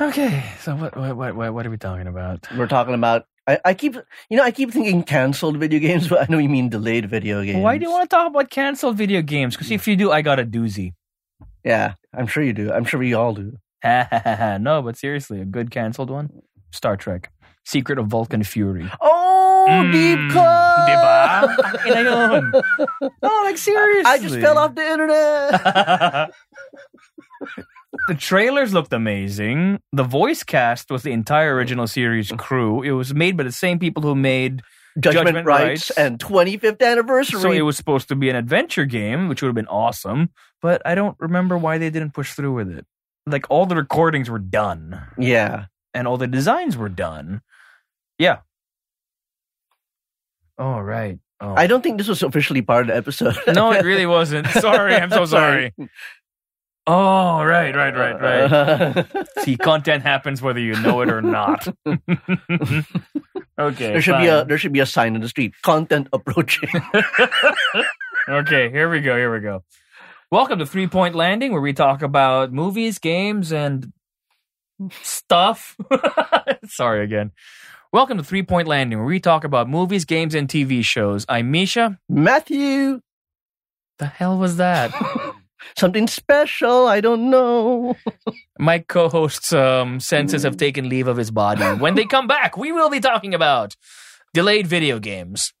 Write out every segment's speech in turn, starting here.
Okay, so what what what what, are we talking about? We're talking about. I, I keep, you know, I keep thinking canceled video games, but I know you mean delayed video games. Why do you want to talk about canceled video games? Because if you do, I got a doozy. Yeah, I'm sure you do. I'm sure we all do. no, but seriously, a good canceled one. Star Trek: Secret of Vulcan Fury. Oh, Mm, deep cut. diba? No, like seriously. I just fell off the internet. The trailers looked amazing. The voice cast was the entire original series mm-hmm. crew. It was made by the same people who made. Judgment, Judgment Rites, Rites. and 25th anniversary. So it was supposed to be an adventure game, which would have been awesome. But I don't remember why they didn't push through with it. Like all the recordings were done, yeah. and all the designs were done. Yeah. Oh right. Oh. I don't think this was officially part of the episode. no, it really wasn't. Sorry, I'm so sorry. Oh, right, right, right, right. See, content happens whether you know it or not. okay. there should be a there should be a sign in the street. Content approaching. okay, here we go. Here we go. Welcome to Three Point Landing, where we talk about movies, games, and stuff. Sorry again. Welcome to Three Point Landing, where we talk about movies, games, and TV shows. I'm Misha. Matthew, The hell was that? Something special. I don't know. My co-host's um, senses have taken leave of his body. When they come back, we will be talking about delayed video games.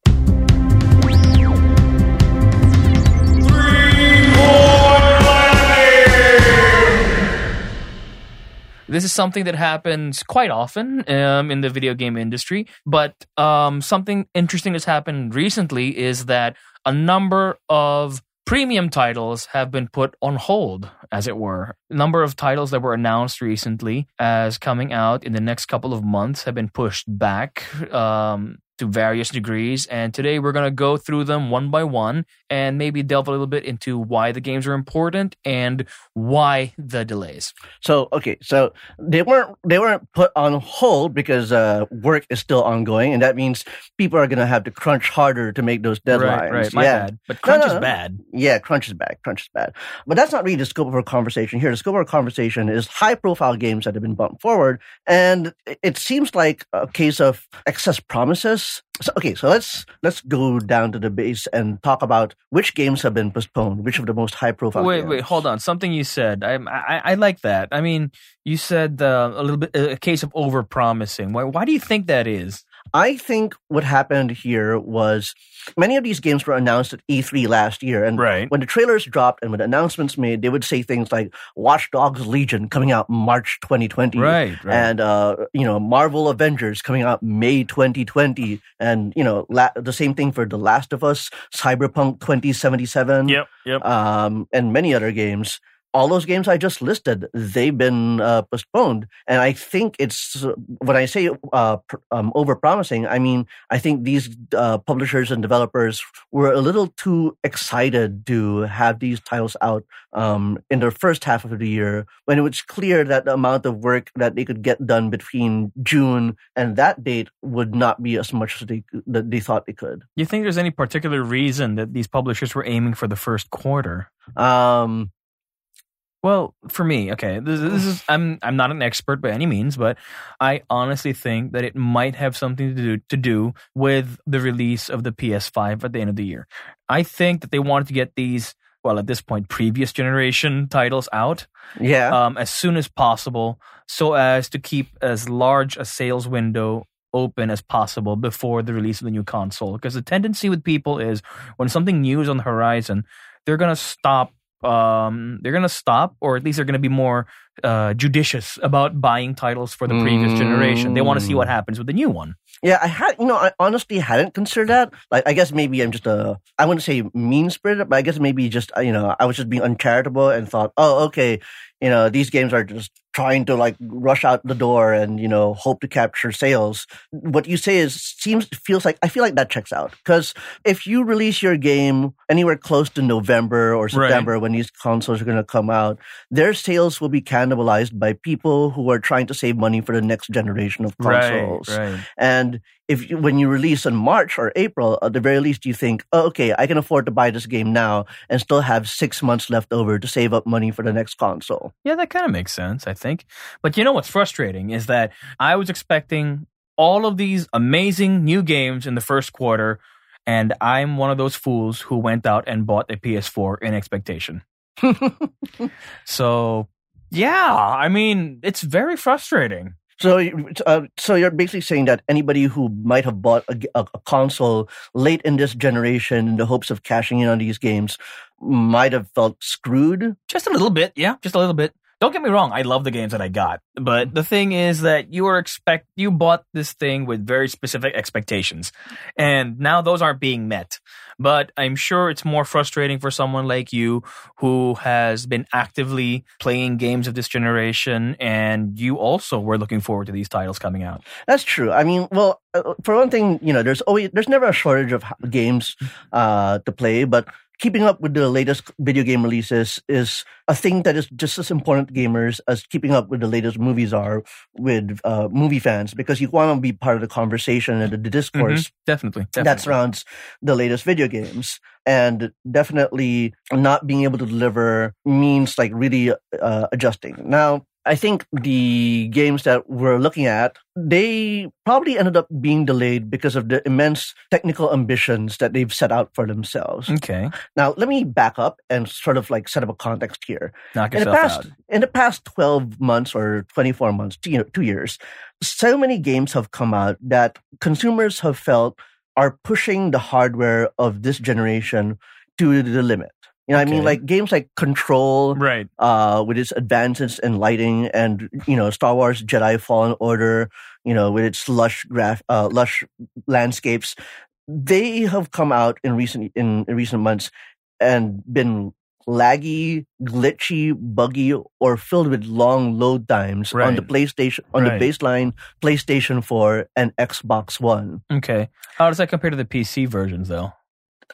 This is something that happens quite often um, in the video game industry, but um, something interesting that's happened recently is that a number of premium titles have been put on hold, as it were. A number of titles that were announced recently as coming out in the next couple of months have been pushed back um, to various degrees. And today we're going to go through them one by one and maybe delve a little bit into why the games are important and why the delays. So okay, so they weren't they weren't put on hold because uh, work is still ongoing, and that means people are gonna have to crunch harder to make those deadlines. Right, right. My yeah. bad. But crunch No, is no. bad. Yeah, crunch is bad. Crunch is bad. But that's not really the scope of our conversation here. The scope of our conversation is high profile games that have been bumped forward. And it seems like a case of excess promises. So, okay, so let's let's go down to the base and talk about which games have been postponed, which of the most high profile Wait, games. wait, hold on. Something you said. I, I, I like that. I mean, you said uh, a little bit a case of over promising. Why, why do you think that is? I think what happened here was many of these games were announced at E3 last year. And Right. when the trailers dropped and when announcements made, they would say things like Watch Dogs Legion coming out March 2020. Right, right. And, uh, you know, Marvel Avengers coming out May 2020. And, you know, la- the same thing for The Last of Us, Cyberpunk 2077. yep, yep. Um, and many other games. All those games I just listed, they've been uh, postponed. And I think it's, when I say uh, pr- um, over promising, I mean, I think these uh, publishers and developers were a little too excited to have these titles out um, in the first half of the year when it was clear that the amount of work that they could get done between June and that date would not be as much as they, that they thought they could. you think there's any particular reason that these publishers were aiming for the first quarter? Um, Well, for me, okay, this, this is I'm I'm not an expert by any means, but I honestly think that it might have something to do to do with the release of the PS5 at the end of the year. I think that they wanted to get these well at this point previous generation titles out yeah. um, as soon as possible so as to keep as large a sales window open as possible before the release of the new console because the tendency with people is when something new is on the horizon they're going to stop um, they're going to stop or at least they're going to be more uh, judicious about buying titles for the previous generation they want to see what happens with the new one Yeah, I had, you know, I honestly hadn't considered that. Like, I guess maybe I'm just a, I wouldn't say mean spirited, but I guess maybe just, uh, you know, I was just being uncharitable and thought, oh, okay, you know, these games are just trying to like rush out the door and, you know, hope to capture sales. What you say is, seems, feels like, I feel like that checks out. Because if you release your game anywhere close to November or Right. September when these consoles are going to come out, their sales will be cannibalized by people who are trying to save money for the next generation of consoles. Right, right. And if you, when you release in March or April, at the very least, you think, oh, okay, I can afford to buy this game now and still have six months left over to save up money for the next console. Yeah, that kind of makes sense, I think. But you know what's frustrating is that I was expecting all of these amazing new games in the first quarter, and I'm one of those fools who went out and bought a PS4 in expectation. so, yeah, I mean, it's very frustrating. So, uh, so you're basically saying that anybody who might have bought a, a, a, console late in this generation in the hopes of cashing in on these games might have felt screwed. Just a little bit, yeah, just a little bit. Don't get me wrong, I love the games that I got, but the thing is that you were expect you bought this thing with very specific expectations, and now those aren't being met. But I'm sure it's more frustrating for someone like you who has been actively playing games of this generation, and you also were looking forward to these titles coming out. That's true. I mean, well, uh, for one thing, you know, there's always there's never a shortage of games uh, to play, but keeping up with the latest video game releases is a thing that is just as important to gamers as keeping up with the latest movies are with uh, movie fans because you want to be part of the conversation and the, the discourse mm-hmm. definitely, definitely, that surrounds the latest video games. And definitely not being able to deliver means like really uh, adjusting. Now I think the games that we're looking at, they probably ended up being delayed because of the immense technical ambitions that they've set out for themselves. Okay. Now, let me back up and sort of like set up a context here. Knock in the past, out. in the past 12 months or 24 months, you know, two years, so many games have come out that consumers have felt are pushing the hardware of this generation to the limit. You know, I mean, like games like Control, Right. uh, with its advances in lighting, and you know, Star Wars Jedi Fallen Order, you know, with its lush graph, uh, lush landscapes, they have come out in recent in, in recent months and been laggy, glitchy, buggy, or filled with long load times on the PlayStation on Right. the baseline PlayStation 4 and Xbox One. Okay. How does that compare to the PC versions, though?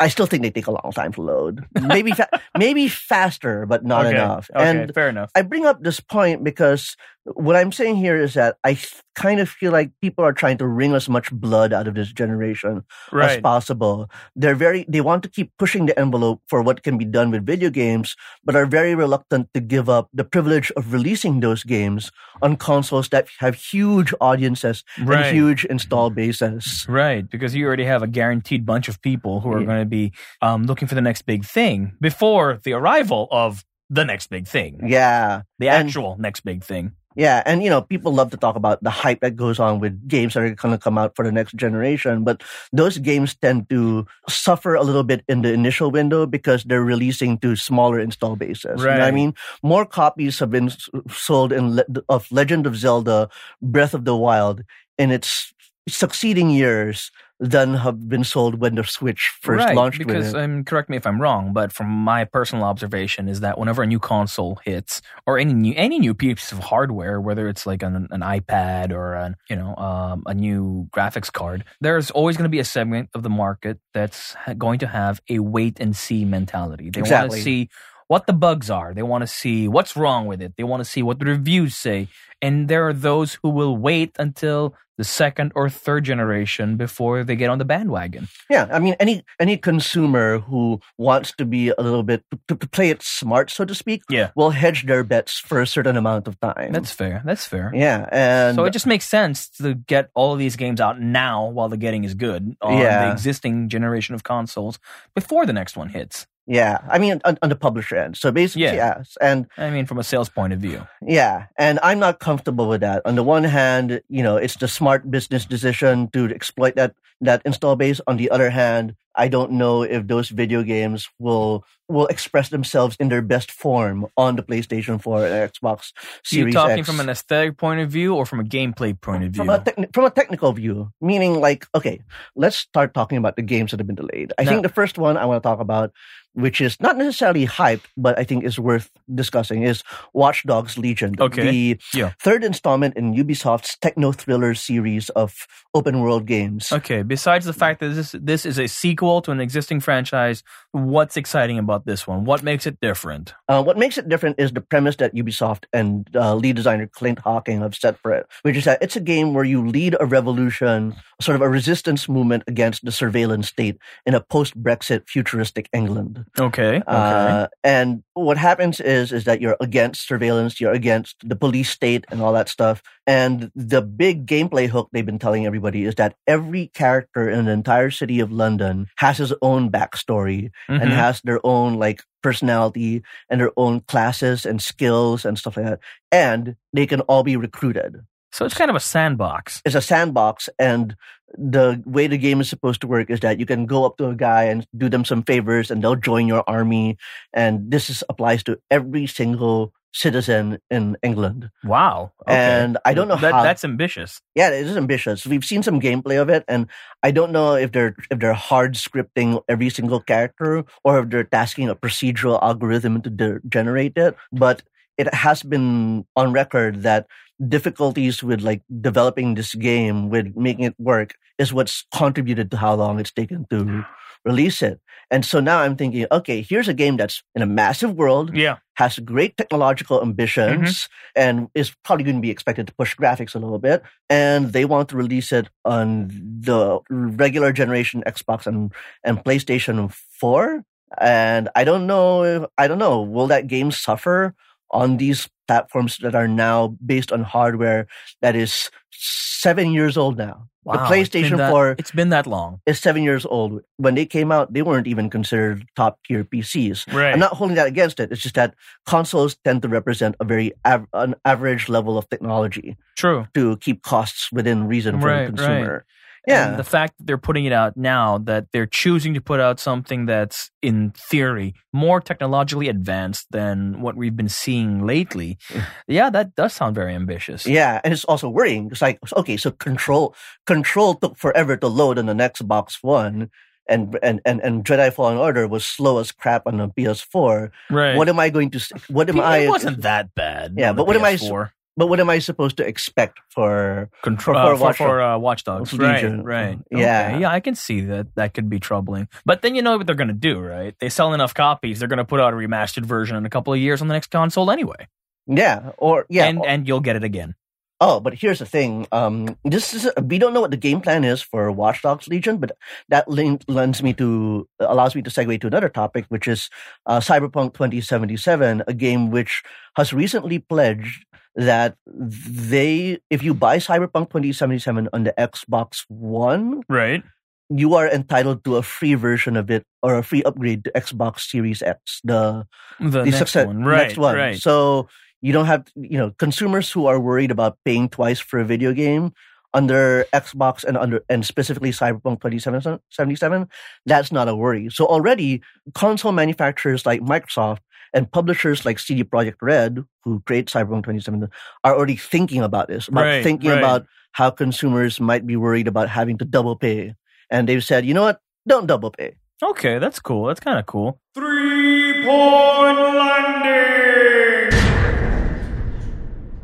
I still think they take a long time to load. Maybe fa- maybe faster, but not okay. enough. Okay. And fair enough. I bring up this point because what I'm saying here is that I kind of feel like people are trying to wring as much blood out of this generation as possible. They're very they want to keep pushing the envelope for what can be done with video games, but are very reluctant to give up the privilege of releasing those games on consoles that have huge audiences Right. and huge install bases. Right, because you already have a guaranteed bunch of people who are Yeah. going to be um, looking for the next big thing before the arrival of the next big thing, Yeah. the And- actual next big thing. Yeah, and you know, people love to talk about the hype that goes on with games that are going to come out for the next generation, but those games tend to suffer a little bit in the initial window because they're releasing to smaller install bases. You know I mean, more copies have been sold in Le- of Legend of Zelda: Breath of the Wild in its succeeding years than have been sold when the Switch first right, launched. because with it. um, correct me if I'm wrong, but from my personal observation is that whenever a new console hits or any new any new piece of hardware, whether it's like an, an iPad or an you know um, a new graphics card, there's always going to be a segment of the market that's going to have a wait and see mentality. They want Exactly. to see what the bugs are. They want to see what's wrong with it. They want to see what the reviews say. And there are those who will wait until the second or third generation before they get on the bandwagon. Yeah, I mean, any any consumer who wants to be a little bit to, to play it smart, so to speak, Yeah. will hedge their bets for a certain amount of time. That's fair. That's fair. yeah, and so it just makes sense to get all of these games out now while the getting is good on Yeah. the existing generation of consoles before the next one hits. Yeah, I mean, on, on the publisher end. So basically, Yeah. yes, and I mean, from a sales point of view. yeah, and I'm not comfortable with that. On the one hand, you know, it's the smart business decision to exploit that that install base. On the other hand, I don't know if those video games will will express themselves in their best form on the PlayStation 4 and Xbox Are you Series talking X. from an aesthetic point of view or from a gameplay point of view? from a techni- from a technical view, meaning like, okay, let's start talking about the games that have been delayed. I think the first one I want to talk about, which is not necessarily hype, but I think is worth discussing, is Watch Dogs Legion. Okay. The Yeah. third installment in Ubisoft's techno thriller series of open world games. Okay, besides the mm. fact that this this is a sequel to an existing franchise, What's exciting about this one? What makes it different? Uh, what makes it different is the premise that Ubisoft and uh, lead designer Clint Hocking have set for it, which is that it's a game where you lead a revolution, sort of a resistance movement against the surveillance state in a post-Brexit futuristic England. Okay. Okay. Uh, and what happens is is that you're against surveillance, you're against the police state and all that stuff. And the big gameplay hook they've been telling everybody is that every character in the entire city of London has his own backstory and Mhm. has their own like personality and their own classes and skills and stuff like that. And they can all be recruited. so it's kind of a sandbox. It's a sandbox and the way the game is supposed to work is that you can go up to a guy and do them some favors and they'll join your army. And this is, applies to every single citizen in England. Wow. Okay. And I don't know that, how- That's ambitious. Yeah, it is ambitious. We've seen some gameplay of it, and I don't know if they're if they're hard scripting every single character or if they're tasking a procedural algorithm to de- generate it. But it has been on record that difficulties with like developing this game, with making it work, is what's contributed to how long it's taken to release it. And so now I'm thinking, okay, here's a game that's in a massive world, Yeah. has great technological ambitions mm-hmm. and is probably going to be expected to push graphics a little bit. And they want to release it on the regular generation Xbox and, and PlayStation 4. And I don't know, if, I don't know, will that game suffer on these platforms that are now based on hardware that is seven years old now? Wow. the It's PlayStation that- 4 It's been that long. is seven years old. When they came out, they weren't even considered top tier PCs. Right. I'm not holding that against it. It's just that consoles tend to represent a very av- an average level of technology True. to keep costs within reason for Right, the consumer. And Yeah, the fact that they're putting it out now, that they're choosing to put out something that's, in theory, more technologically advanced than what we've been seeing lately. Mm. Yeah, that does sound very ambitious. yeah, and it's also worrying. It's like okay, so control control took forever to load on an Xbox One. And, and and and Jedi Fallen Order was slow as crap on the PS4. Right. What am I going to? What am it I? wasn't that bad. Yeah, but the what am I- PS4. But what am I supposed to expect for Control for uh, for, Watch for uh, Watch Dogs. Right, right. Yeah. Okay, yeah, I can see that. That could be troubling. But then you know what they're going to do, right? They sell enough copies, they're going to put out a remastered version in a couple of years on the next console anyway. yeah or yeah and and you'll get it again. Oh, but here's the thing. Um, this is we don't know what the game plan is for Watch Dogs Legion, but that link lends me to allows me to segue to another topic, which is uh, Cyberpunk 2077, a game which has recently pledged that they, if you buy Cyberpunk 2077 on the Xbox One, Right. you are entitled to a free version of it or a free upgrade to Xbox Series X, the The, the next success- one. Right. next one. Right. So you don't have, you know, consumers who are worried about paying twice for a video game under Xbox and under and specifically Cyberpunk 2077, that's not a worry. So already console manufacturers like Microsoft and publishers like CD Projekt Red, who create Cyberpunk 2077, are already thinking about this, about Right, thinking right. about how consumers might be worried about having to double pay. And they've said, you know what? Don't double pay. Okay, that's cool. That's kind of cool. Three point landing.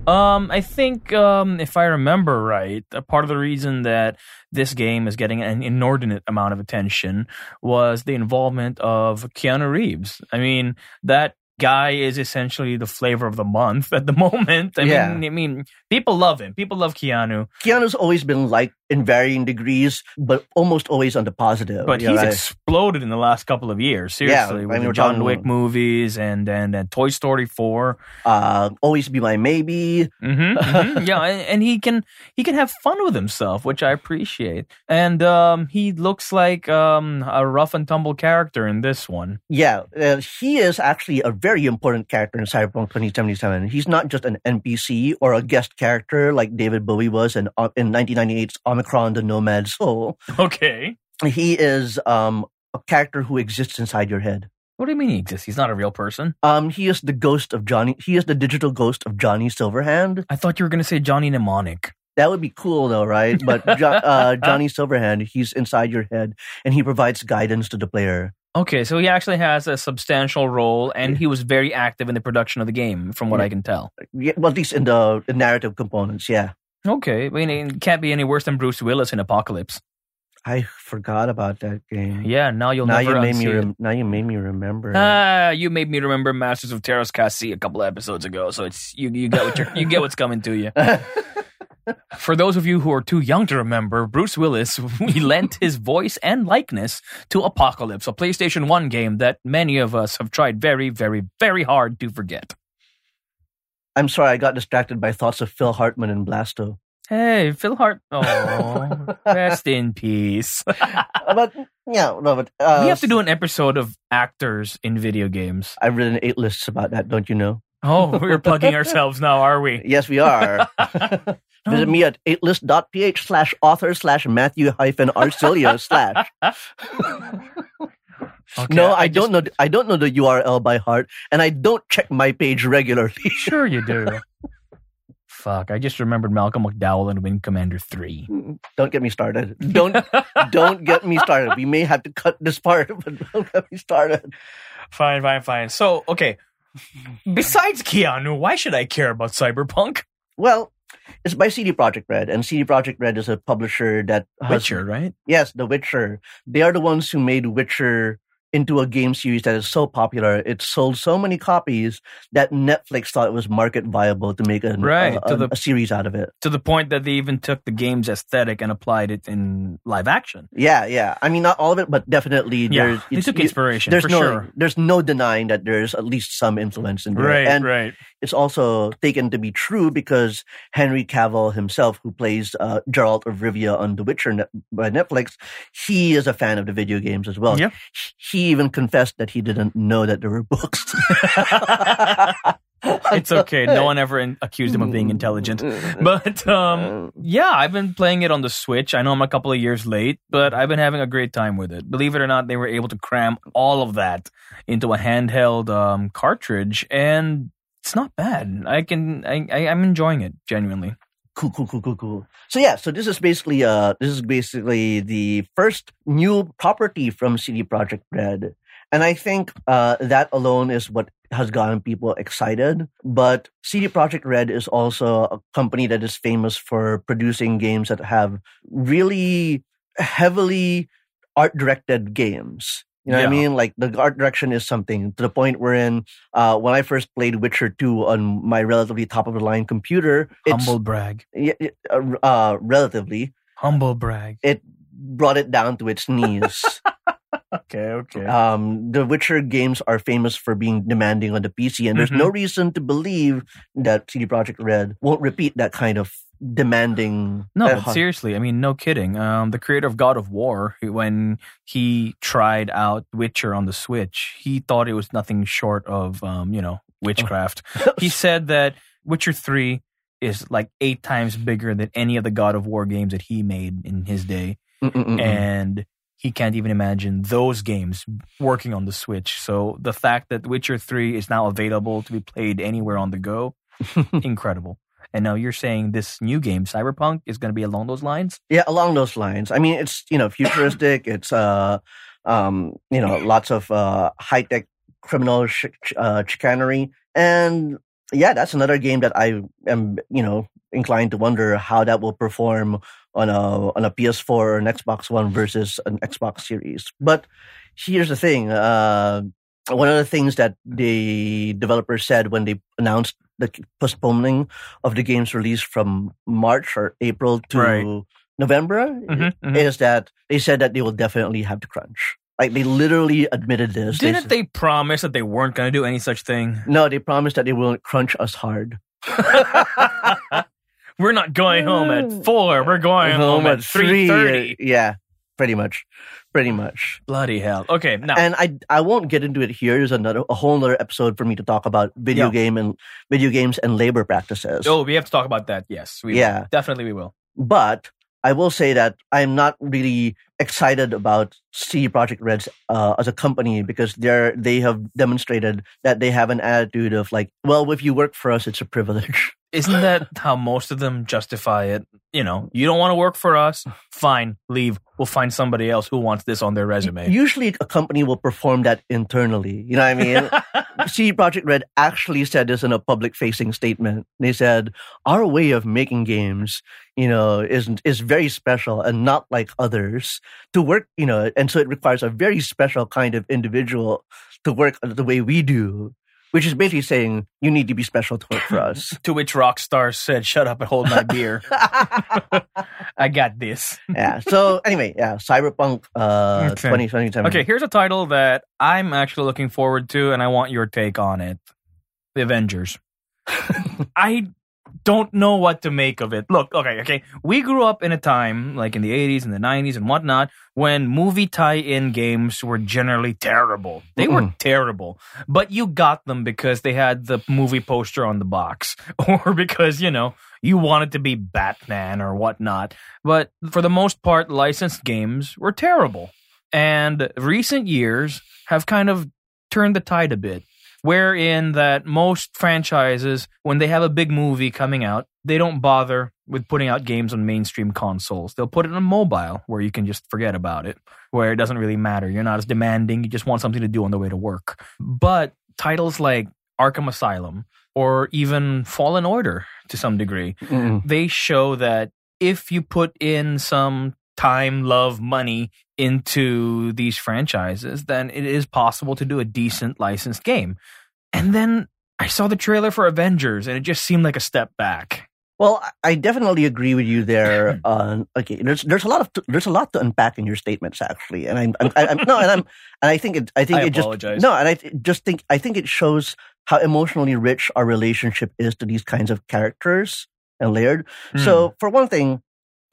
Um, I think um, if I remember right, a part of the reason that this game is getting an inordinate amount of attention was the involvement of Keanu Reeves. I mean, that guy is essentially the flavor of the month at the moment. I Yeah. mean, I mean, people love him. People love Keanu, Keanu's always been liked in varying degrees, but almost always on the positive. but Yeah, he's exploded in the last couple of years. Yeah, Seriously, I with mean, we're John talking- Wick movies and and, and Toy Story Four. uh, always be my maybe. Mm-hmm, yeah, and, and he can he can have fun with himself, which I appreciate. And um, he looks like um, a rough and tumble character in this one. Yeah, uh, he is actually a very important character in Cyberpunk 2077. He's not just an NPC or a guest character like David Bowie was in, uh, in 1998's Omikron the Nomad Soul. Okay, He is um, a character who exists inside your head. what do you mean he exists? He's not a real person. Um, he is the ghost of Johnny. He is the digital ghost of Johnny Silverhand. I thought you were going to say Johnny Mnemonic. That would be cool, though, right? But jo- uh, Johnny Silverhand, he's inside your head, and he provides guidance to the player. Okay, so he actually has a substantial role, and he was very active in the production of the game, from what Yeah. I can tell. Yeah, well, at least in the, the narrative components, yeah. Okay, I mean, it can't be any worse than Bruce Willis in Apocalypse. I forgot about that game. Yeah, now you'll now never you made me. Rem- now you made me remember. Ah, you made me remember Masters of Teräs Käsi a couple episodes ago, so it's you. You get what you're, you get what's coming to you. For those of you who are too young to remember, Bruce Willis he lent his voice and likeness to Apocalypse, a PlayStation One game that many of us have tried very, very, very hard to forget. I'm sorry, I got distracted by thoughts of Phil Hartman and Blasto. Hey, Phil Hart. Oh, rest in peace. But yeah, no, but uh, we have to do an episode of actors in video games. I've written eight lists about that. Don't you know? Oh, we're plugging ourselves now, are we? Yes, we are. Visit me at 8list.ph slash author slash Matthew hyphen Arcilio slash. Okay, no, I, just- don't know. I don't know the URL by heart, and I don't check my page regularly. Sure, you do. Fuck, I just remembered Malcolm McDowell in Wing Commander 3. don't get me started. Don't don't get me started. We may have to cut this part, but don't get me started. Fine, fine, fine. So, okay. Besides Keanu, why should I care about Cyberpunk? Well, it's by CD Projekt Red, and CD Projekt Red is a publisher that has, Witcher, right? Yes, The Witcher. They are the ones who made Witcher into a game series that is so popular. It sold so many copies that Netflix thought it was market viable to make a, Right, a, to a- the- a series out of it. To the point that they even took the game's aesthetic and applied it in live action. Yeah, yeah. I mean, not all of it, but definitely Yeah, there's they it's- took inspiration There's for no, sure. there's no denying that there's at least some influence in there, and right. it's also taken to be true because Henry Cavill himself, who plays uh, Geralt of Rivia on The Witcher net- by Netflix, he is a fan of the video games as well. Yeah. He even confessed that he didn't know that there were books. It's okay. No one ever in- accused him of being intelligent. But um, yeah, I've been playing it on the Switch. I know I'm a couple of years late, but I've been having a great time with it. Believe it or not, they were able to cram all of that into a handheld um, cartridge, and it's not bad. I can, I, I, I'm enjoying it genuinely. Cool, cool, cool, cool, cool. So yeah, so this is basically uh this is basically the first new property from CD Projekt Red. And I think uh that alone is what has gotten people excited. But CD Projekt Red is also a company that is famous for producing games that have really heavily art directed games. You know what I mean? Like the art direction is something to the point wherein uh, when I first played Witcher 2 on my relatively top of the line computer, it's Humble brag. yeah, yeah, uh, uh, relatively, Humble brag. it brought it down to its knees. Okay, okay. um, the Witcher games are famous for being demanding on the PC, and there's no reason to believe that CD Projekt Red won't repeat that kind of demanding. No, but seriously, I mean, no kidding. Um, the creator of God of War, when he tried out Witcher on the Switch, he thought it was nothing short of, um, you know, witchcraft. he said that Witcher 3 is like eight times bigger than any of the God of War games that he made in his day. Mm-mm-mm-mm. And he can't even imagine those games working on the Switch. So the fact that Witcher 3 is now available to be played anywhere on the go, incredible. And now you're saying this new game, Cyberpunk, is going to be along those lines? Yeah, along those lines. I mean, it's you know futuristic. it's uh, um, you know, lots of uh, high tech criminal ch- uh, chicanery, and yeah, that's another game that I am you know inclined to wonder how that will perform on a on a PS4 or an Xbox One versus an Xbox Series. But here's the thing. Uh, one of the things that the developers said when they announced the postponing of the game's release from March or April to Right. November Mhm, is that they said that they will definitely have to crunch. Like they literally admitted this. Didn't said- they promise that they weren't going to do any such thing? No, they promised that they will crunch us hard. We're not going home at four. We're going home, at three thirty. Yeah, pretty much, pretty much. Bloody hell! Okay, now And I I won't get into it here. There's another a whole other episode for me to talk about video Yeah. game and video games and labor practices. oh, we have to talk about that. Yes, we Yeah. will. definitely we will. But I will say that I'm not really excited about CD Projekt Red uh, as a company because they're they have demonstrated that they have an attitude of like, well, if you work for us, it's a privilege. isn't that how most of them justify it? You know, you don't want to work for us, fine, leave. We'll find somebody else who wants this on their resume. Usually, a company will perform that internally. You know what I mean? CD Projekt Red actually said this in a public-facing statement. They said, "Our way of making games, you know, is is very special and not like others. To work, you know, and so it requires a very special kind of individual to work the way we do." Which is basically saying you need to be special to work for us. to which Rockstar said, "Shut up and hold my beer. I got this." yeah. So anyway, yeah, Cyberpunk uh, Okay. 2077. Okay, here's a title that I'm actually looking forward to, and I want your take on it: The Avengers. I don't know what to make of it. Look, okay, okay. We grew up in a time, like in the 80s and the 90s and whatnot, when movie tie in games were generally terrible. They were Mm-mm. terrible, but you got them because they had the movie poster on the box, or because, you know, you wanted to be Batman or whatnot. But for the most part, licensed games were terrible. And recent years have kind of turned the tide a bit wherein that most franchises when they have a big movie coming out they don't bother with putting out games on mainstream consoles. They'll put it on mobile where you can just forget about it where it doesn't really matter. You're not as demanding. You just want something to do on the way to work. But titles like arkham asylum or even fallen order to some degree Mm-mm. they show that if you put in some time, love, money into these franchises, then it is possible to do a decent licensed game. And then I saw the trailer for Avengers and it just seemed like a step back. Well, I- definitely agree with you there. On okay, there's there's a lot of there's a lot to unpack in your statements actually, and I'm, I'm, I'm no, and I'm and I think it I think I it apologize. just no, and I th- just think I think it shows how emotionally rich our relationship is to these kinds of characters and layered. Hmm. So for one thing,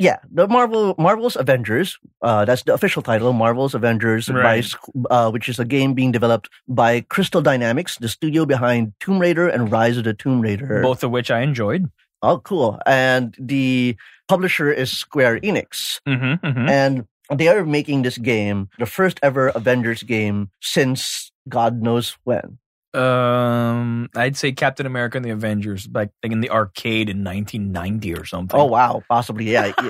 yeah, the Marvel Marvel's Avengers, uh, that's the official title, Marvel's Avengers, by, Right. Squ- uh, which is a game being developed by Crystal Dynamics, the studio behind Tomb Raider and Rise of the Tomb Raider. both of which I enjoyed. Oh, cool. And the publisher is Square Enix. Mm-hmm, mm-hmm. And they are making this game, the first ever Avengers game since God knows when. Um, I'd say Captain America and the Avengers, like, like in the arcade in 1990 or something. Oh, wow. Possibly, yeah.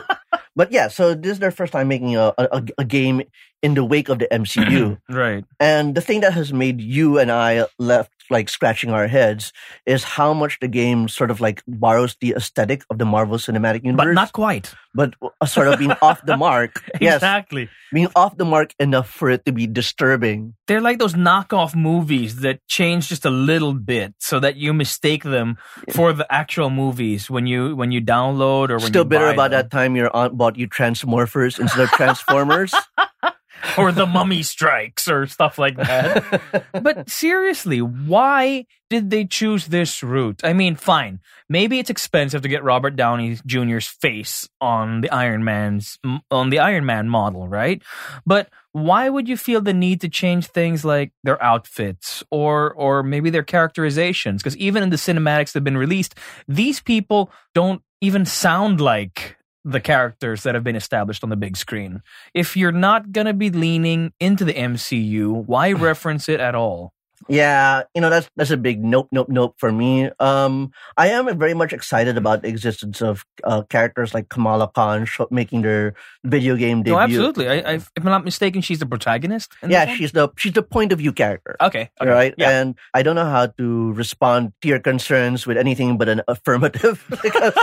But yeah, so this is their first time making a, a, a game in the wake of the MCU. right. and the thing that has made you and I left like scratching our heads is how much the game sort of like borrows the aesthetic of the Marvel Cinematic Universe, But not quite. but uh, sort of being off the mark. Yes, Exactly. being off the mark enough for it to be disturbing. they're like those knockoff movies that change just a little bit so that you mistake them for the actual movies when you when you download or when Still bitter about them. that time your aunt bought you Transmorphers instead of Transformers. or the mummy strikes or stuff like that. But seriously why did they choose this route? I mean fine. Maybe it's expensive to get robert downey jr's face on the iron man's on the iron man model right? But why would you feel the need to change things like their outfits or or maybe their characterizations? Because even in the cinematics that have been released these people don't even sound like the characters that have been established on the big screen if you're not going to be leaning into the MCU, why reference it at all? Yeah, you know that's that's a big nope, nope, nope for me. Um, I am very much excited about the existence of uh, characters like Kamala Khan making their video game debut. No, absolutely. I, I, if I'm not mistaken, she's the protagonist. Yeah, she's the she's the point of view character. okay. okay. Right, Yeah. and I don't know how to respond to your concerns with anything but an affirmative, because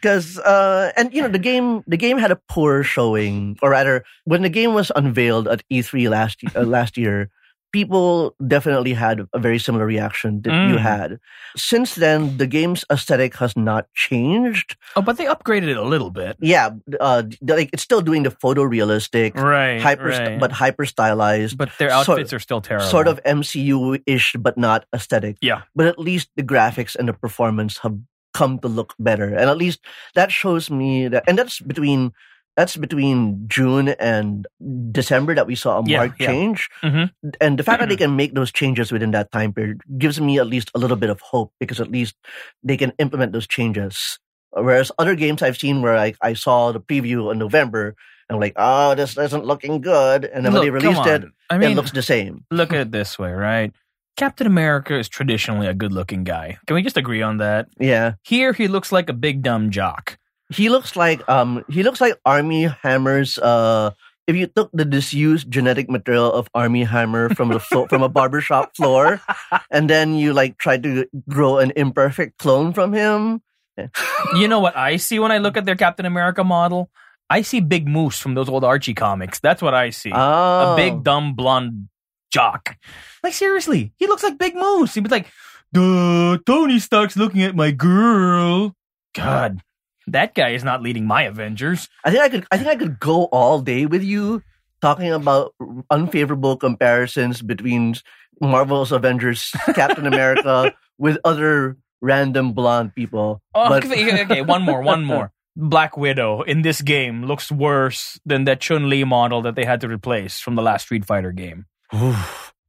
because uh, and you know the game the game had a poor showing, or rather, when the game was unveiled at E3 last uh, last year, people definitely had a very similar reaction that you Mm. had. Since then, the game's aesthetic has not changed. oh, but they upgraded it a little bit. Yeah, uh, like it's still doing the photorealistic, Right. hyper, right. but hyper stylized. but their sort- outfits are still terrible. sort of MCU-ish, but not aesthetic. Yeah. But at least the graphics and the performance have come to look better, and at least that shows me that. And that's between that's between June and December that we saw a Yeah, marked yeah. change. Mhm. And the fact that they can make those changes within that time period gives me at least a little bit of hope because at least they can implement those changes. Whereas other games I've seen where I, I saw the preview in November, and I'm like, oh, this isn't looking good. And then when they released it. I mean, it looks the same. look at it this way, right? Captain America is traditionally a good-looking guy. Can we just agree on that? Yeah, Here, he looks like a big dumb jock. He looks like um he looks like Armie Hammer's uh. If you took the disused genetic material of Armie Hammer from the flo- from a barbershop floor, and then you like tried to grow an imperfect clone from him, You know what I see when I look at their Captain America model? I see Big Moose from those old Archie comics. That's what I see. oh. a big dumb blonde jock. Like seriously, he looks like Big Moose. He'd be like, "Duh, Tony Stark's looking at my girl." God, that guy is not leading my Avengers. I think I could. I think I could go all day with you talking about unfavorable comparisons between Marvel's Avengers, Captain America, with other random blonde people. Oh, But- okay, okay, one more, one more. Black Widow in this game looks worse than that Chun Li model that they had to replace from the last Street Fighter game.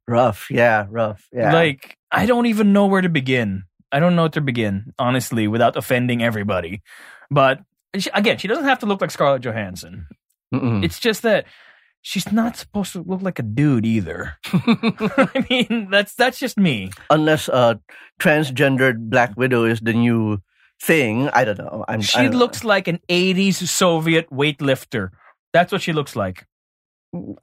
rough, yeah, rough, yeah. Like, I don't even know where to begin. I don't know where to begin, honestly, without offending everybody. But she, again, she doesn't have to look like Scarlett Johansson. Mm-mm. It's just that she's not supposed to look like a dude either. I mean, that's that's just me. unless uh, transgendered Black Widow is the new thing. I don't know. I'm, She don't looks like an 80s Soviet weightlifter. That's what she looks like.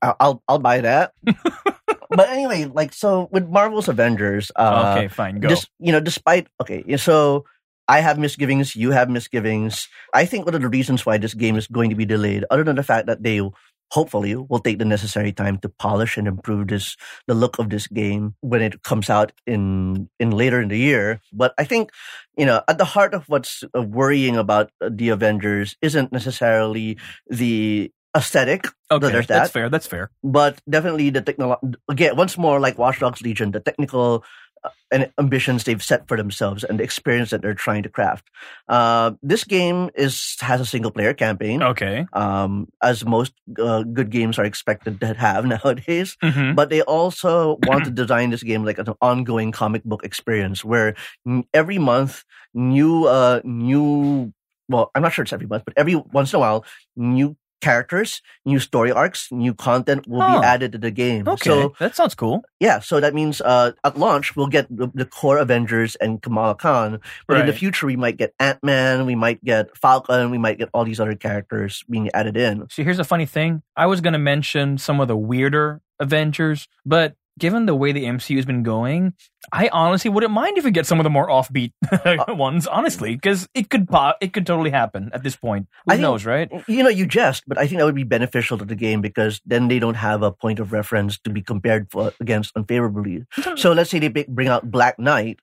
I'll I'll, I'll buy that. but anyway, like so with Marvel's Avengers. Uh, okay, fine, go. You know, despite okay, so I have misgivings, you have misgivings. I think one of the reasons why this game is going to be delayed, other than the fact that they hopefully will take the necessary time to polish and improve this the look of this game when it comes out in in later in the year. But I think you know at the heart of what's worrying about uh, the Avengers isn't necessarily the aesthetic okay, there's that's that. fair. That's fair. but definitely the technolo- again once more like Watch Dogs Legion, the technical and ambitions they've set for themselves and the experience that they're trying to craft. Uh, this game is has a single player campaign, Okay. um, as most uh, good games are expected to have nowadays. Mhm. But they also want to design this game like an ongoing comic book experience where n- every month new uh new well I'm not sure it's every month but every once in a while new characters new story arcs new content will Oh. be added to the game Okay, so that sounds cool. yeah so that means uh at launch we'll get the, the core avengers and kamala khan but in the future we might get ant-man we might get falcon we might get all these other characters being added in See, here's a funny thing. I was going to mention some of the weirder Avengers, but given the way the MCU has been going, I honestly wouldn't mind if we get some of the more offbeat uh, ones, honestly, because it could it could totally happen at this point. Who I think- knows, right? you know, you jest, but I think that would be beneficial to the game because then they don't have a point of reference to be compared for, against unfavorably. So let's say they bring out Black Knight,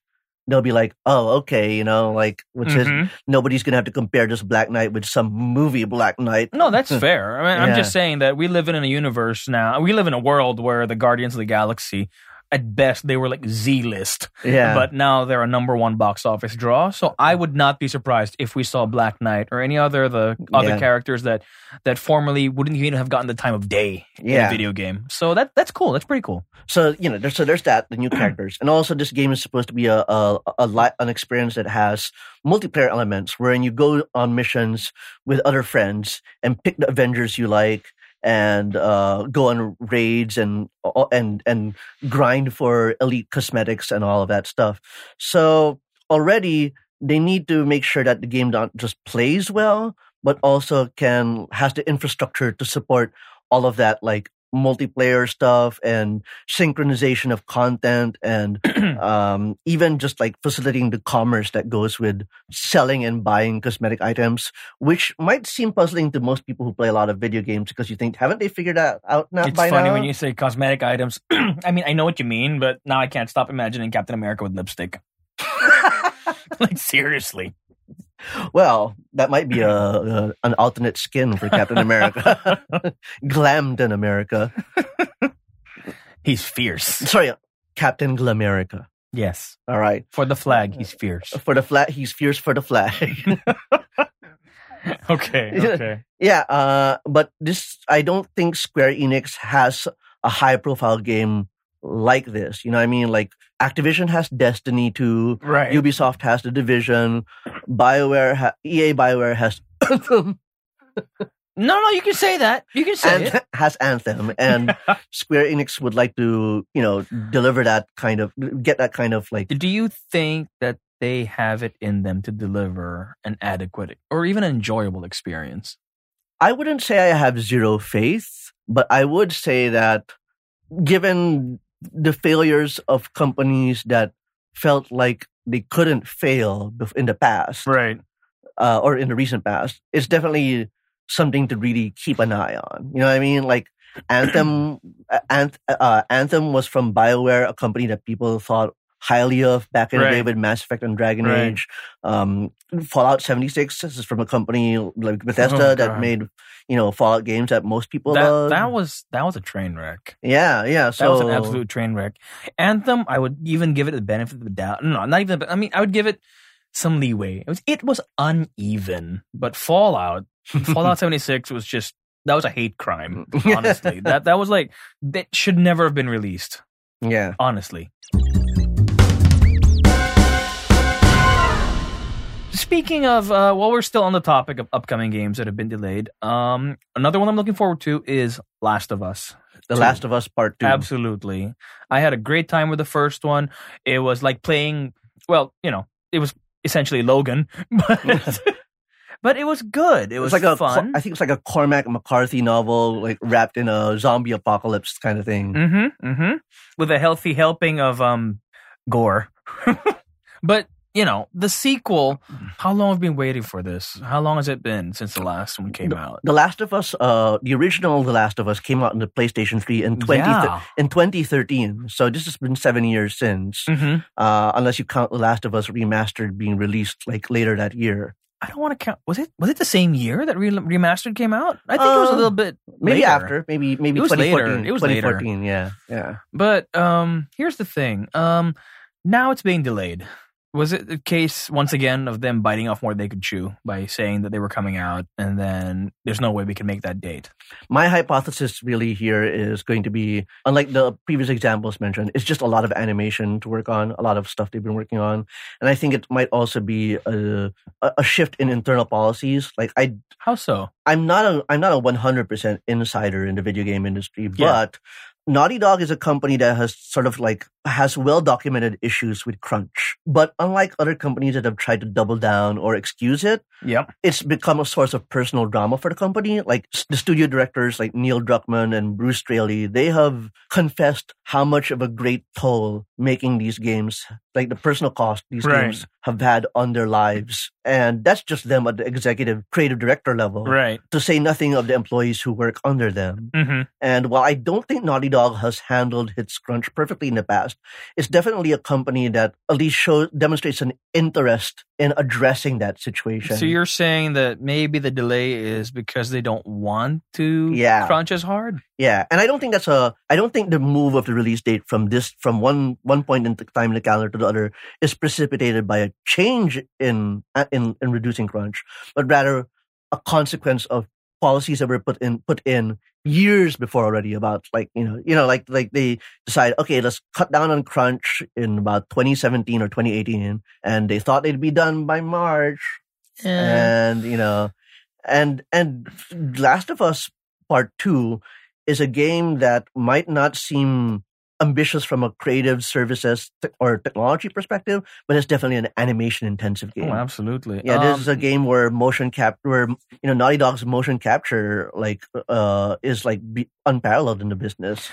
they'll be like, oh, okay, you know, like, which is Mhm. nobody's gonna have to compare this Black Knight with some movie Black Knight. No, that's fair. I mean, I'm just saying that we live in a universe now. We live in a world where the Guardians of the Galaxy, at best, they were like Z list, Yeah, but now they're a number one box office draw. So I would not be surprised if we saw Black Knight or any other the other Yeah. characters that that formerly wouldn't even have gotten the time of day in a video game. So that that's cool. That's pretty cool. So you know, there's, so there's that the new characters, and also this game is supposed to be a a, a li- an experience that has multiplayer elements, wherein you go on missions with other friends and pick the Avengers you like, and uh, go on raids and and and grind for elite cosmetics and all of that stuff. So already they need to make sure that the game not just plays well, but also can has the infrastructure to support all of that, like multiplayer stuff and synchronization of content and um, even just like facilitating the commerce that goes with selling and buying cosmetic items, which might seem puzzling to most people who play a lot of video games because you think, haven't they figured that out now? it's funny now? when you say cosmetic items. I mean, I know what you mean, but now I can't stop imagining Captain America with lipstick. like seriously. Well, that might be a, a an alternate skin for Captain America, glammed in America. He's fierce. Sorry, Captain Glamerica. Yes. All right, For the flag, he's fierce. for the flag, he's fierce for the flag. Okay. Okay. Yeah, uh, but this I don't think Square Enix has a high profile game like this. You know what I mean? Like Activision has Destiny 2, Right. Ubisoft has The Division, BioWare ha- EA BioWare has Anthem. No, no, you can say that. You can say Anthem has Anthem, and Square Enix would like to, you know, deliver that kind of, get that kind of like. Do you think that they have it in them to deliver an adequate or even an enjoyable experience? I wouldn't say I have zero faith, but I would say that given the failures of companies that felt like they couldn't fail in the past, Right. uh, or in the recent past, is definitely something to really keep an eye on. You know what I mean? Like Anthem, uh, Anth- uh, Anthem was from Bioware, a company that people thought highly of back in the day with Mass Effect and Dragon Right. Age. Um, Fallout 76 this is from a company like Bethesda Oh, that made, you know, Fallout games that most people That love. that was that was a train wreck. yeah, yeah. So That was an absolute train wreck. Anthem, I would even give it the benefit of the doubt. No, not even. I mean, I would give it some leeway. It was it was uneven, but Fallout, Fallout seventy six was just that was a hate crime. Honestly, that that was like that should never have been released. yeah. Honestly. Speaking of, uh, while we're still on the topic of upcoming games that have been delayed, um, another one I'm looking forward to is Last of Us. The Two. Last of Us Part 2. Absolutely. I had a great time with the first one. It was like playing, well, you know, it was essentially Logan, but, but it was good. It It was, was like a, fun. I think it's like a Cormac McCarthy novel, like wrapped in a zombie apocalypse kind of thing. mm-hmm, mm-hmm. With a healthy helping of um gore. but, you know, the sequel, how long have we been waiting for this? How long has it been since the last one came out? The Last of Us, uh, the original The Last of Us came out on the PlayStation 3 in 20, yeah. in 2013. So this has been seven years since, hmm uh, unless you count The Last of Us remastered being released like later that year. I don't want to count. Was it was it the same year that re- remastered came out? I think it was a little bit Maybe later. after, maybe maybe It was later. 2014. It was later. 2014, yeah, yeah. But um, here's the thing. Um, now it's being delayed. Was it the case once again of them biting off more than they could chew by saying that they were coming out, and then there's no way we can make that date? My hypothesis really here is going to be, unlike the previous examples mentioned, it's just a lot of animation to work on, a lot of stuff they've been working on, and I think it might also be a a shift in internal policies. Like I How so? I'm not a I'm not a 100% insider in the video game industry, Yeah. but Naughty Dog is a company that has sort of like has well documented issues with crunch. But unlike other companies that have tried to double down or excuse it, Yep. it's become a source of personal drama for the company. Like the studio directors like Neil Druckmann and Bruce Straley, they have confessed how much of a great toll making these games, like the personal cost these Right. games have had on their lives. And that's just them at the executive creative director level Right. to say nothing of the employees who work under them. Mm-hmm. And while I don't think Naughty Dog has handled its crunch perfectly in the past, it's definitely a company that at least shows demonstrates an interest in addressing that situation. So you're saying that maybe the delay is because they don't want to Yeah. crunch as hard? Yeah, and I don't think that's a. I don't think the move of the release date from this from one one point in the time in the calendar to the other is precipitated by a change in uh, in in reducing crunch, but rather a consequence of policies that were put in put in years before already about like you know you know like like they decide okay let's cut down on crunch in about 2017 or 2018 and they thought they'd be done by march and you know and and last of us part 2 is a game that might not seem ambitious from a creative services te- or technology perspective but it's definitely an animation intensive game Oh, absolutely. yeah, this Um, is a game where motion cap, where you know Naughty Dog's motion capture like uh is like be- unparalleled in the business.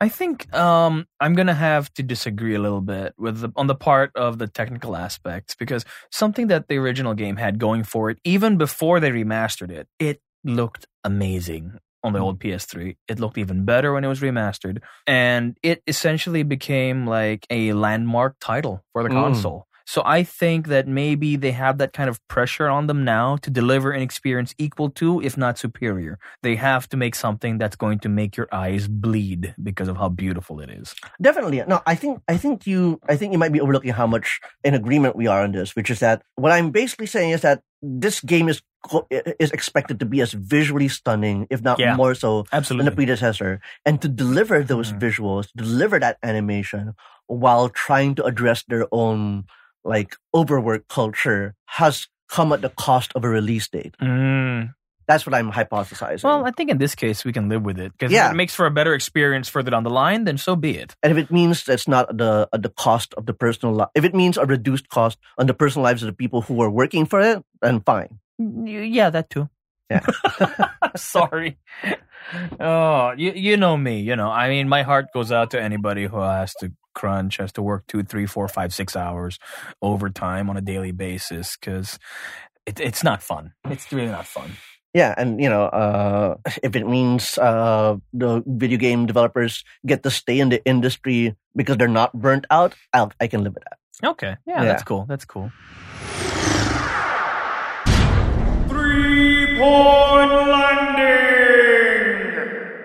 I think um, I'm gonna have to disagree a little bit with the, on the part of the technical aspects because something that the original game had going for it, even before they remastered it, it looked amazing on the old PS3. It looked even better when it was remastered, and it essentially became like a landmark title for the Mm. console. So I think that maybe they have that kind of pressure on them now to deliver an experience equal to, if not superior. They have to make something that's going to make your eyes bleed because of how beautiful it is. Definitely, no. I think I think you I think you might be overlooking how much in agreement we are on this, which is that what I'm basically saying is that this game is is expected to be as visually stunning, if not Yeah. more so, than the predecessor, and to deliver those Mhm. visuals, deliver that animation while trying to address their own like overwork culture has come at the cost of a release date. Mm, That's what I'm hypothesizing. Well, I think in this case we can live with it because Yeah. if it makes for a better experience further down the line, then so be it. and if it means that's not the at the cost of the personal, li- if it means a reduced cost on the personal lives of the people who are working for it, then fine. Mm, yeah, that too. Yeah. Sorry. Oh, you you know me. You know, I mean, my heart goes out to anybody who has to crunch, has to work two, three, four, five, six hours overtime on a daily basis because it, it's not fun. It's really not fun. Yeah, and you know, uh, if it means uh, the video game developers get to stay in the industry because they're not burnt out, I'll, I can live with that. Okay. Yeah, Yeah. that's cool. That's cool. Three Point Landing.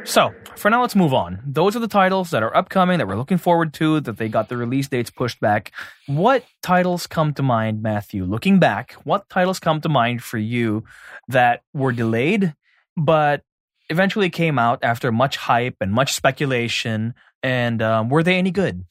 So, for now, let's move on. Those are the titles that are upcoming that we're looking forward to, that they got the release dates pushed back. What titles come to mind, Matthew? Looking back, what titles come to mind for you that were delayed, but eventually came out after much hype and much speculation? And um, were they any good?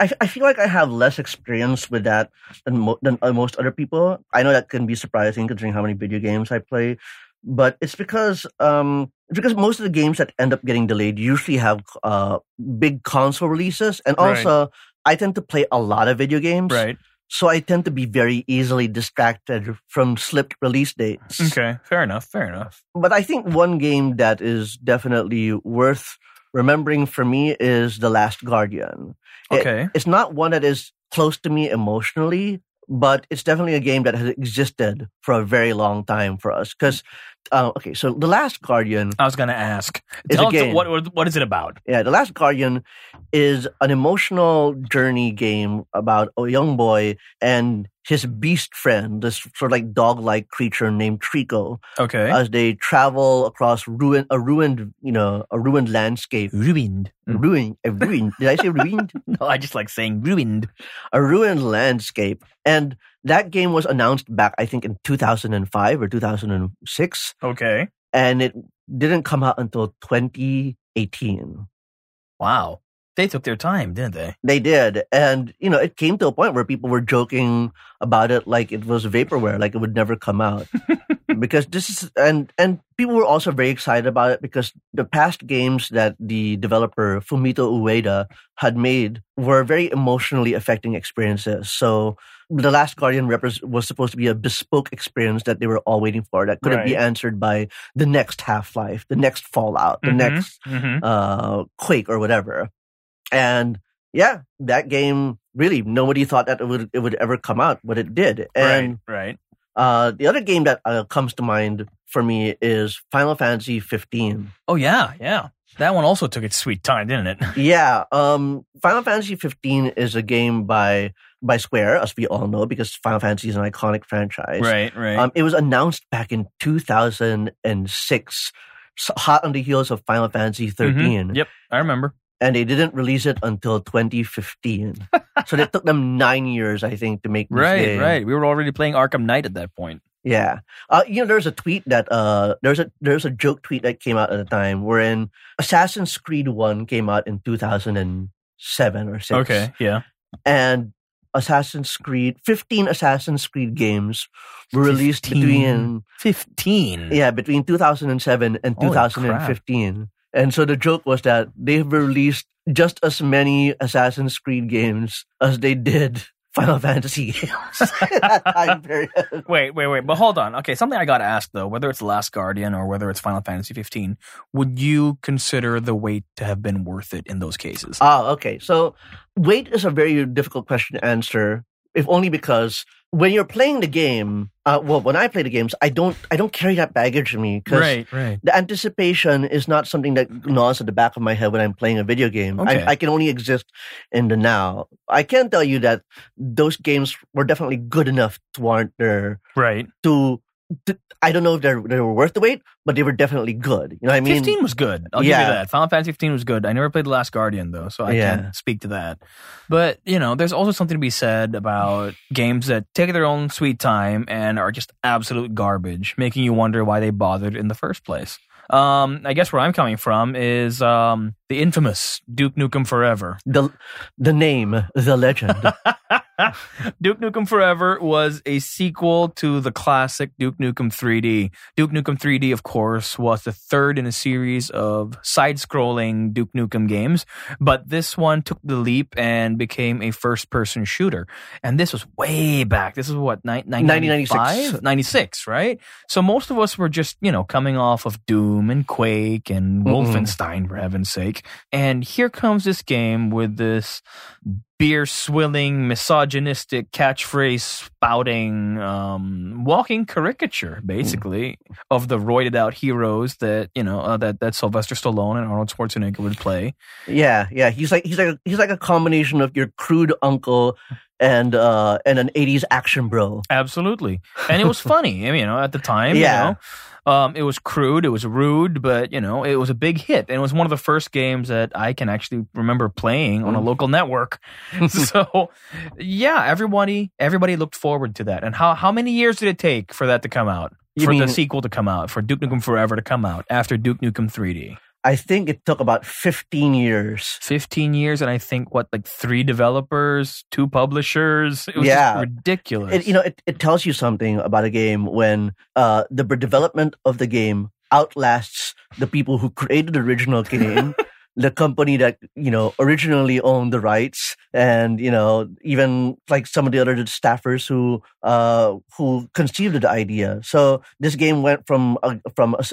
I, I feel like I have less experience with that than mo- than uh, most other people. I know that can be surprising considering how many video games I play, but it's because um because most of the games that end up getting delayed usually have uh big console releases, and Right. also I tend to play a lot of video games, Right. so I tend to be very easily distracted from slipped release dates. Okay. Fair enough. Fair enough. But I think one game that is definitely worth remembering for me is The Last Guardian. It- Okay. it's not one that is close to me emotionally, but it's definitely a game that has existed for a very long time for us. Because, uh, okay, so The Last Guardian, I was going to ask. It's Tell us game. what, what, what is it about? yeah, The Last Guardian is an emotional journey game about a young boy and his beast friend, this sort of like dog-like creature named Trico, Okay. as they travel across ruin, a ruined, you know, a ruined landscape. ruined. Ruined, a ruined. Did I say ruined? No, I just like saying ruined. a ruined landscape. And that game was announced back, I think, in 2005 or 2006. Okay. And it didn't come out until 2018. Wow. They took their time, didn't they? They did. And, you know, it came to a point where people were joking about it like it was vaporware, like it would never come out. because this is, and, and people were also very excited about it because the past games that the developer Fumito Ueda had made were very emotionally affecting experiences. So The Last Guardian was supposed to be a bespoke experience that they were all waiting for that couldn't be answered by the next Half Life, the next Fallout, the Mhm. next Mm-hmm. uh, Quake or whatever. And yeah, that game really nobody thought that it would it would ever come out, but it did. And right, right. uh, the other game that uh, comes to mind for me is Final Fantasy 15. Oh yeah, yeah. That one also took its sweet time, didn't it? Yeah, um, Final Fantasy 15 is a game by by Square, as we all know, because Final Fantasy is an iconic franchise. right, right. Um, it was announced back in 2006, hot on the heels of Final Fantasy 13. Mhm. Yep, I remember. And they didn't release it until 2015. so it took them nine years, I think, to make this Right, game. right. We were already playing Arkham Knight at that point. Yeah. Uh, you know, there's a tweet that uh, there's a there's a joke tweet that came out at the time, wherein Assassin's Creed One came out in 2007 or six. Okay, yeah. and Assassin's Creed, 15 Assassin's Creed games were released 15. between Fifteen. yeah between 2007 and Holy crap. 2015 and so the joke was that they've released just as many assassin's creed games as they did final fantasy games that time period Wait, wait, wait. But hold on. Okay, something I got to ask though, whether it's Last Guardian or whether it's Final Fantasy 15, would you consider the wait to have been worth it in those cases? ah okay so wait is a very difficult question to answer if only because when you're playing the game uh, well when i play the games i don't i don't carry that baggage in me because right, right. the anticipation is not something that gnaws at the back of my head when I'm playing a video game. Okay. I, I can only exist in the now. I can tell you that those games were definitely good enough to warrant their Right. to. I don't know if they they were worth the wait, but they were definitely good. You know what I mean? 15 was good. I'll give Yeah. you that. Final Fantasy 15 was good. I never played The Last Guardian though, so I Yeah. can't speak to that. But, you know, there's also something to be said about games that take their own sweet time and are just absolute garbage, making you wonder why they bothered in the first place. Um, I guess where I'm coming from is um, the infamous Duke Nukem Forever. The the name, the legend. Duke Nukem Forever was a sequel to the classic Duke Nukem 3D. Duke Nukem 3D, of course, was the third in a series of side scrolling Duke Nukem games, but this one took the leap and became a first person shooter. And this was way back. This is what, ni- 1995? 96, right? So most of us were just, you know, coming off of Doom and Quake and Mm-mm. Wolfenstein, for heaven's sake. And here comes this game with this beer swilling, misogynistic catchphrase spouting, um, walking caricature, basically, of the roided out heroes that you know uh, that that Sylvester Stallone and Arnold Schwarzenegger would play. Yeah, yeah. He's like he's like he's like a combination of your crude uncle and uh and an '80s action bro. Absolutely, and it was funny. I mean, you know, at the time, Yeah. you know. Um, it was crude, it was rude, but you know, it was a big hit, and it was one of the first games that I can actually remember playing on a Mm. local network. so, yeah, everybody, everybody looked forward to that. And how how many years did it take for that to come out? You for the sequel to come out, for Duke Nukem Forever to come out after Duke Nukem 3D. I think it took about 15 years. 15 years, and I think what, like three developers, two publishers. It was Yeah. just ridiculous. It, you know, it, it tells you something about a game when uh, the development of the game outlasts the people who created the original game, the company that you know originally owned the rights, and you know even like some of the other staffers who uh, who conceived the idea. So this game went from uh, from uh,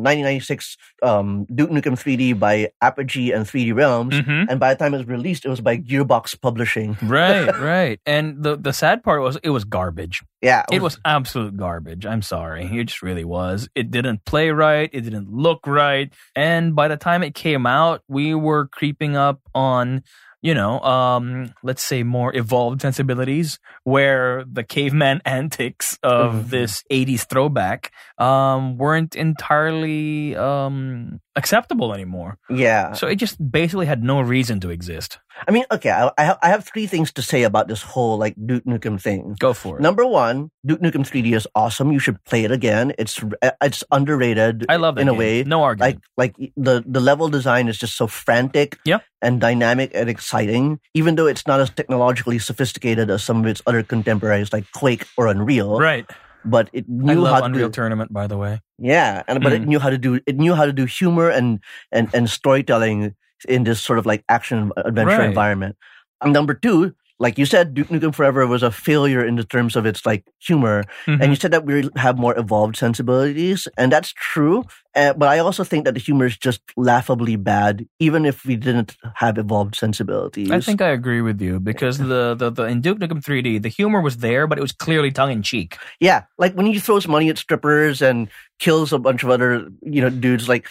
1996 um, Duke Nukem 3D by Apogee and 3D Realms. Mhm. And by the time it was released, it was by Gearbox Publishing. right, right. And the the sad part was it was garbage. Yeah, It was absolute garbage. I'm sorry. It just really was. It didn't play right. It didn't look right. And by the time it came out, we were creeping up on, you know, um, let's say more evolved sensibilities where the caveman antics of Mhm. this 80s throwback um, weren't entirely um, acceptable anymore. yeah. So it just basically had no reason to exist. I mean, okay, I, I have I have three things to say about this whole like Duke Nukem thing. Go for it. Number one, Duke Nukem 3D is awesome. You should play it again. It's uh, it's underrated. I love that in a way. No argument. Like like the the level design is just so frantic, Yeah. and dynamic and exciting. Even though it's not as technologically sophisticated as some of its other contemporaries like Quake or Unreal, right. But it knew how to Unreal do Tournament, by the way. yeah, and but it Mm. knew how to do it knew how to do humor and and and storytelling in this sort of like action adventure Right. environment. And number two, like you said, Duke Nukem Forever was a failure in the terms of its like humor, Mm-hmm. and you said that we have more evolved sensibilities, and that's true. Uh, but I also think that the humor is just laughably bad, even if we didn't have evolved sensibilities. I think I agree with you because the, the, the in Duke Nukem 3D, the humor was there, but it was clearly tongue in cheek. Yeah, like when he throws money at strippers and kills a bunch of other, you know, dudes. Like,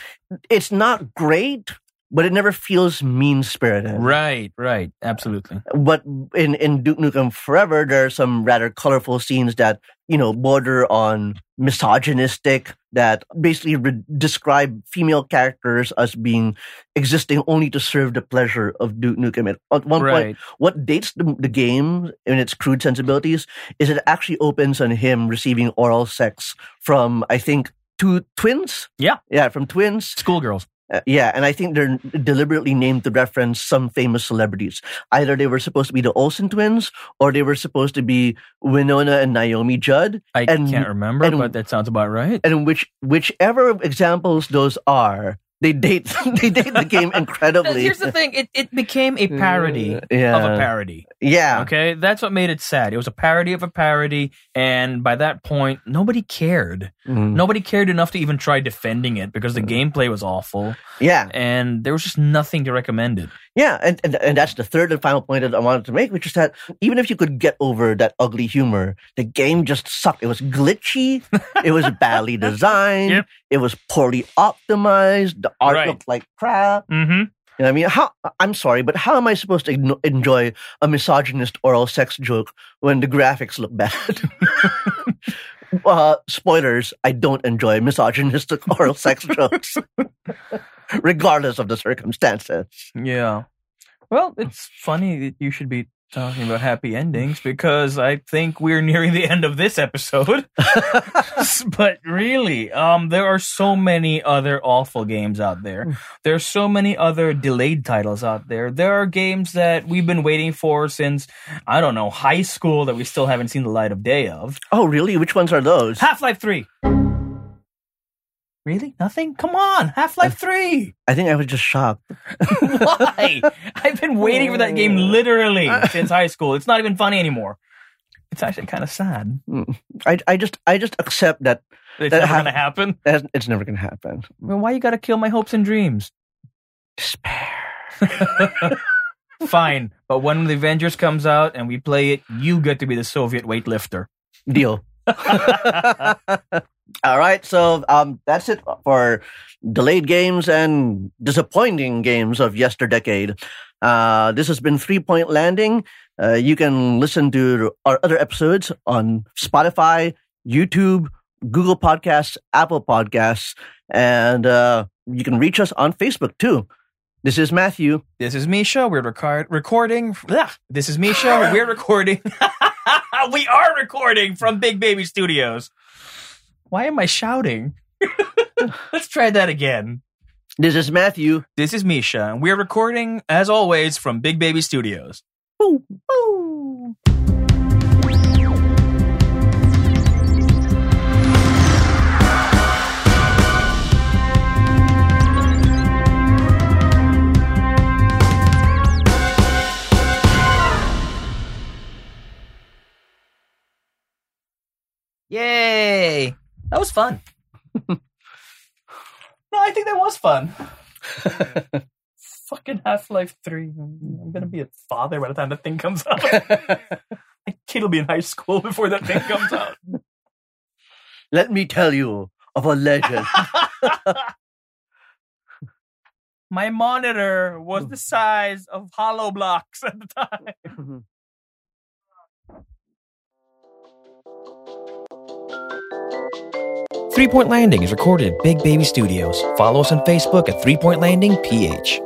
it's not great, but it never feels mean spirited. Right, right, absolutely. But in in Duke Nukem Forever, there are some rather colorful scenes that you know border on misogynistic. That basically re- describe female characters as being existing only to serve the pleasure of Duke Nukem. At one point, what dates the, the game in its crude sensibilities is it actually opens on him receiving oral sex from I think two twins. Yeah. yeah, from twins. schoolgirls. Uh, yeah, and I think they're deliberately named to reference some famous celebrities. Either they were supposed to be the Olsen twins, or they were supposed to be Wynonna and Naomi Judd. I And- can't remember, and- but that sounds about right. And which whichever examples those are, they date they date the game incredibly. Here's the thing: it, it became a parody Uh, yeah. of a parody. yeah. Okay, that's what made it sad. It was a parody of a parody, and by that point, nobody cared. Mm. Nobody cared enough to even try defending it because the gameplay was awful, Yeah. and there was just nothing to recommend it. Yeah, and, and and that's the third and final point that I wanted to make, which is that even if you could get over that ugly humor, the game just sucked. It was glitchy, it was badly designed, Yep. It was poorly optimized, the art Right. looked like crap. Mm-hmm. You know what I mean, how I'm sorry, but how am I supposed to enjoy a misogynist oral sex joke when the graphics look bad? uh, spoilers: I don't enjoy misogynistic oral sex jokes, regardless of the circumstances. Yeah. Well, it's funny that you should be talking about happy endings because I think we're nearing the end of this episode. but really, um, there are so many other awful games out there. There's so many other delayed titles out there. There are games that we've been waiting for since I don't know high school that we still haven't seen the light of day of. oh, really? Which ones are those? Half Life Three. Really? Nothing? Come on, Half Life Three. I think I was just shocked. Why? I've been waiting for that game oh. literally since high school. It's not even funny anymore. It's actually kind of sad. Hmm. I, I just I just accept that It's That never going to happen. that it's never gonna happen. Well, why you got to kill my hopes and dreams? Despair. Fine, but when the Avengers comes out and we play it, you get to be the Soviet weightlifter. Deal. All right, so um, that's it for delayed games and disappointing games of yesterdecade. Uh, this has been Three Point Landing. Uh, you can listen to our other episodes on Spotify, YouTube, Google Podcasts, Apple Podcasts, and uh, you can reach us on Facebook too. This is Matthew. This is Misha. We're record- recording. This is Misha. We're recording. we are recording from Big Baby Studios. Why am I shouting? Let's try that again. This is Matthew. This is Misha, and we're recording, as always, from Big Baby Studios. Woo. Woo. Yay! That was fun. no, I think that was fun. Fucking Half Life 3. I'm gonna be a father by the time that thing comes out. My kid will be in high school before that thing comes out. Let me tell you of a legend. My monitor was the size of hollow blocks at the time. Mm-hmm. Three Point Landing is recorded at Big Baby Studios. Follow us on Facebook at Three Point Landing PH.